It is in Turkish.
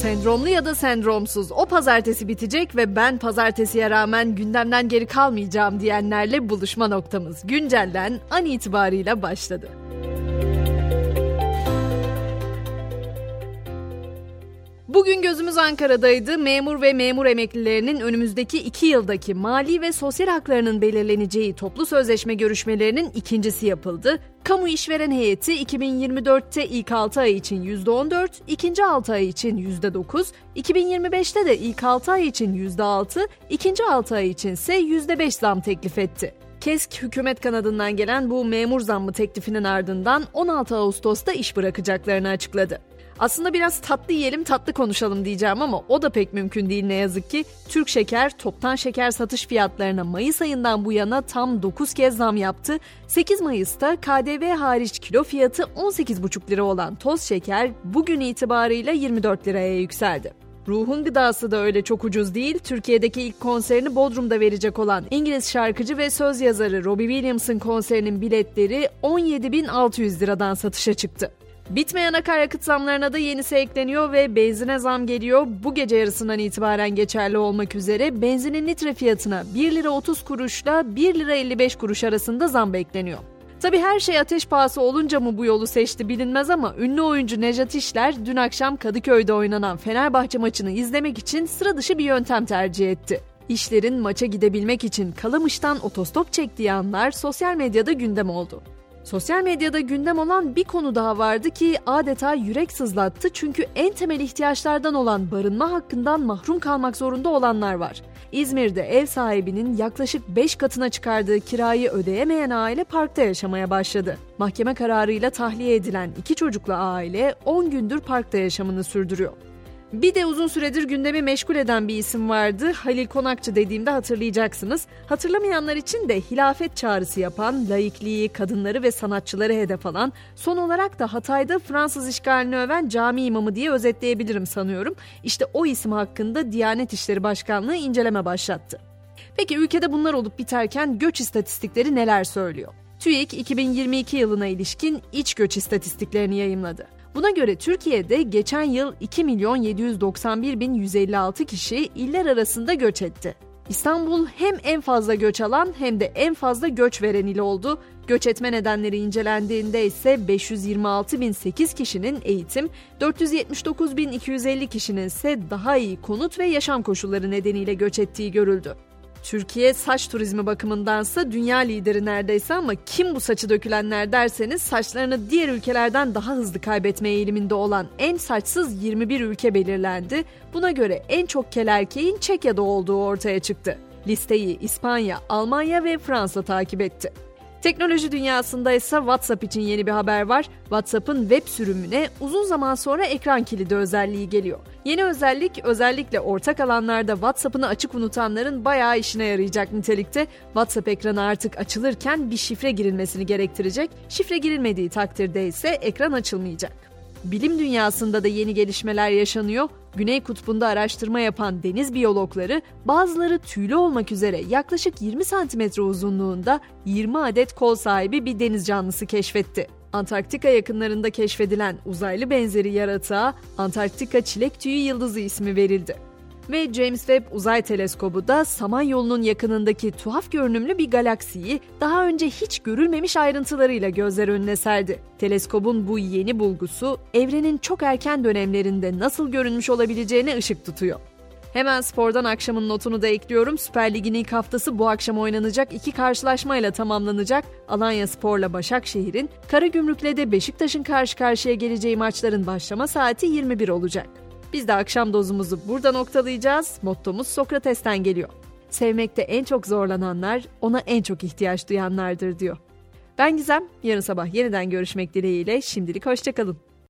Sendromlu ya da sendromsuz o pazartesi bitecek ve ben pazartesiye rağmen gündemden geri kalmayacağım diyenlerle buluşma noktamız güncelden an itibarıyla başladı. Bugün gözümüz Ankara'daydı. Memur ve memur emeklilerinin önümüzdeki iki yıldaki mali ve sosyal haklarının belirleneceği toplu sözleşme görüşmelerinin ikincisi yapıldı. Kamu işveren heyeti 2024'te ilk 6 ay için %14, ikinci 6 ay için %9, 2025'te de ilk 6 ay için %6, ikinci 6 ay için ise %5 zam teklif etti. KESK hükümet kanadından gelen bu memur zammı teklifinin ardından 16 Ağustos'ta iş bırakacaklarını açıkladı. Aslında biraz tatlı yiyelim tatlı konuşalım diyeceğim ama o da pek mümkün değil ne yazık ki. Türk Şeker toptan şeker satış fiyatlarına Mayıs ayından bu yana tam 9 kez zam yaptı. 8 Mayıs'ta KDV hariç kilo fiyatı 18,5 lira olan toz şeker bugün itibarıyla 24 liraya yükseldi. Ruhun gıdası da öyle çok ucuz değil. Türkiye'deki ilk konserini Bodrum'da verecek olan İngiliz şarkıcı ve söz yazarı Robbie Williams'ın konserinin biletleri 17.600 liradan satışa çıktı. Bitmeyen akaryakıt zamlarına da yenisi ekleniyor ve benzine zam geliyor. Bu gece yarısından itibaren geçerli olmak üzere benzinin litre fiyatına 1 lira 30 kuruşla 1 lira 55 kuruş arasında zam bekleniyor. Tabi her şey ateş pahası olunca mı bu yolu seçti bilinmez ama ünlü oyuncu Nejat İşler dün akşam Kadıköy'de oynanan Fenerbahçe maçını izlemek için sıra dışı bir yöntem tercih etti. İşlerin maça gidebilmek için Kalamış'tan otostop çektiği anlar sosyal medyada gündem oldu. Sosyal medyada gündem olan bir konu daha vardı ki adeta yürek sızlattı çünkü en temel ihtiyaçlardan olan barınma hakkından mahrum kalmak zorunda olanlar var. İzmir'de ev sahibinin yaklaşık 5 katına çıkardığı kirayı ödeyemeyen aile parkta yaşamaya başladı. Mahkeme kararıyla tahliye edilen iki çocuklu aile 10 gündür parkta yaşamını sürdürüyor. Bir de uzun süredir gündemi meşgul eden bir isim vardı. Halil Konakçı dediğimde hatırlayacaksınız. Hatırlamayanlar için de hilafet çağrısı yapan, laikliği, kadınları ve sanatçıları hedef alan, son olarak da Hatay'da Fransız işgalini öven cami imamı diye özetleyebilirim sanıyorum. İşte o isim hakkında Diyanet İşleri Başkanlığı inceleme başlattı. Peki ülkede bunlar olup biterken göç istatistikleri neler söylüyor? TÜİK 2022 yılına ilişkin iç göç istatistiklerini yayımladı. Buna göre Türkiye'de geçen yıl 2 milyon 791 bin 156 kişi iller arasında göç etti. İstanbul hem en fazla göç alan hem de en fazla göç veren il oldu. Göç etme nedenleri incelendiğinde ise 526.008 kişinin eğitim, 479.250 kişinin ise daha iyi konut ve yaşam koşulları nedeniyle göç ettiği görüldü. Türkiye saç turizmi bakımındansa dünya lideri neredeyse ama kim bu saçı dökülenler derseniz saçlarını diğer ülkelerden daha hızlı kaybetme eğiliminde olan en saçsız 21 ülke belirlendi. Buna göre en çok kel erkeğin Çekya'da olduğu ortaya çıktı. Listeyi İspanya, Almanya ve Fransa takip etti. Teknoloji dünyasında ise WhatsApp için yeni bir haber var. WhatsApp'ın web sürümüne uzun zaman sonra ekran kilidi özelliği geliyor. Yeni özellik özellikle ortak alanlarda WhatsApp'ını açık unutanların bayağı işine yarayacak nitelikte. WhatsApp ekranı artık açılırken bir şifre girilmesini gerektirecek. Şifre girilmediği takdirde ise ekran açılmayacak. Bilim dünyasında da yeni gelişmeler yaşanıyor. Güney Kutbu'nda araştırma yapan deniz biyologları bazıları tüylü olmak üzere yaklaşık 20 santimetre uzunluğunda 20 adet kol sahibi bir deniz canlısı keşfetti. Antarktika yakınlarında keşfedilen uzaylı benzeri yaratığa Antarktika çilek tüyü yıldızı ismi verildi ve James Webb Uzay Teleskobu da Samanyolu'nun yakınındaki tuhaf görünümlü bir galaksiyi daha önce hiç görülmemiş ayrıntılarıyla gözler önüne serdi. Teleskobun bu yeni bulgusu evrenin çok erken dönemlerinde nasıl görünmüş olabileceğine ışık tutuyor. Hemen spordan akşamın notunu da ekliyorum. Süper Lig'in ilk haftası bu akşam oynanacak iki karşılaşmayla tamamlanacak. Alanya Spor'la Başakşehir'in, Karagümrük'le de Beşiktaş'ın karşı karşıya geleceği maçların başlama saati 21 olacak. Biz de akşam dozumuzu burada noktalayacağız. Mottomuz Sokrates'ten geliyor. Sevmekte en çok zorlananlar ona en çok ihtiyaç duyanlardır diyor. Ben Gizem, yarın sabah yeniden görüşmek dileğiyle şimdilik hoşçakalın.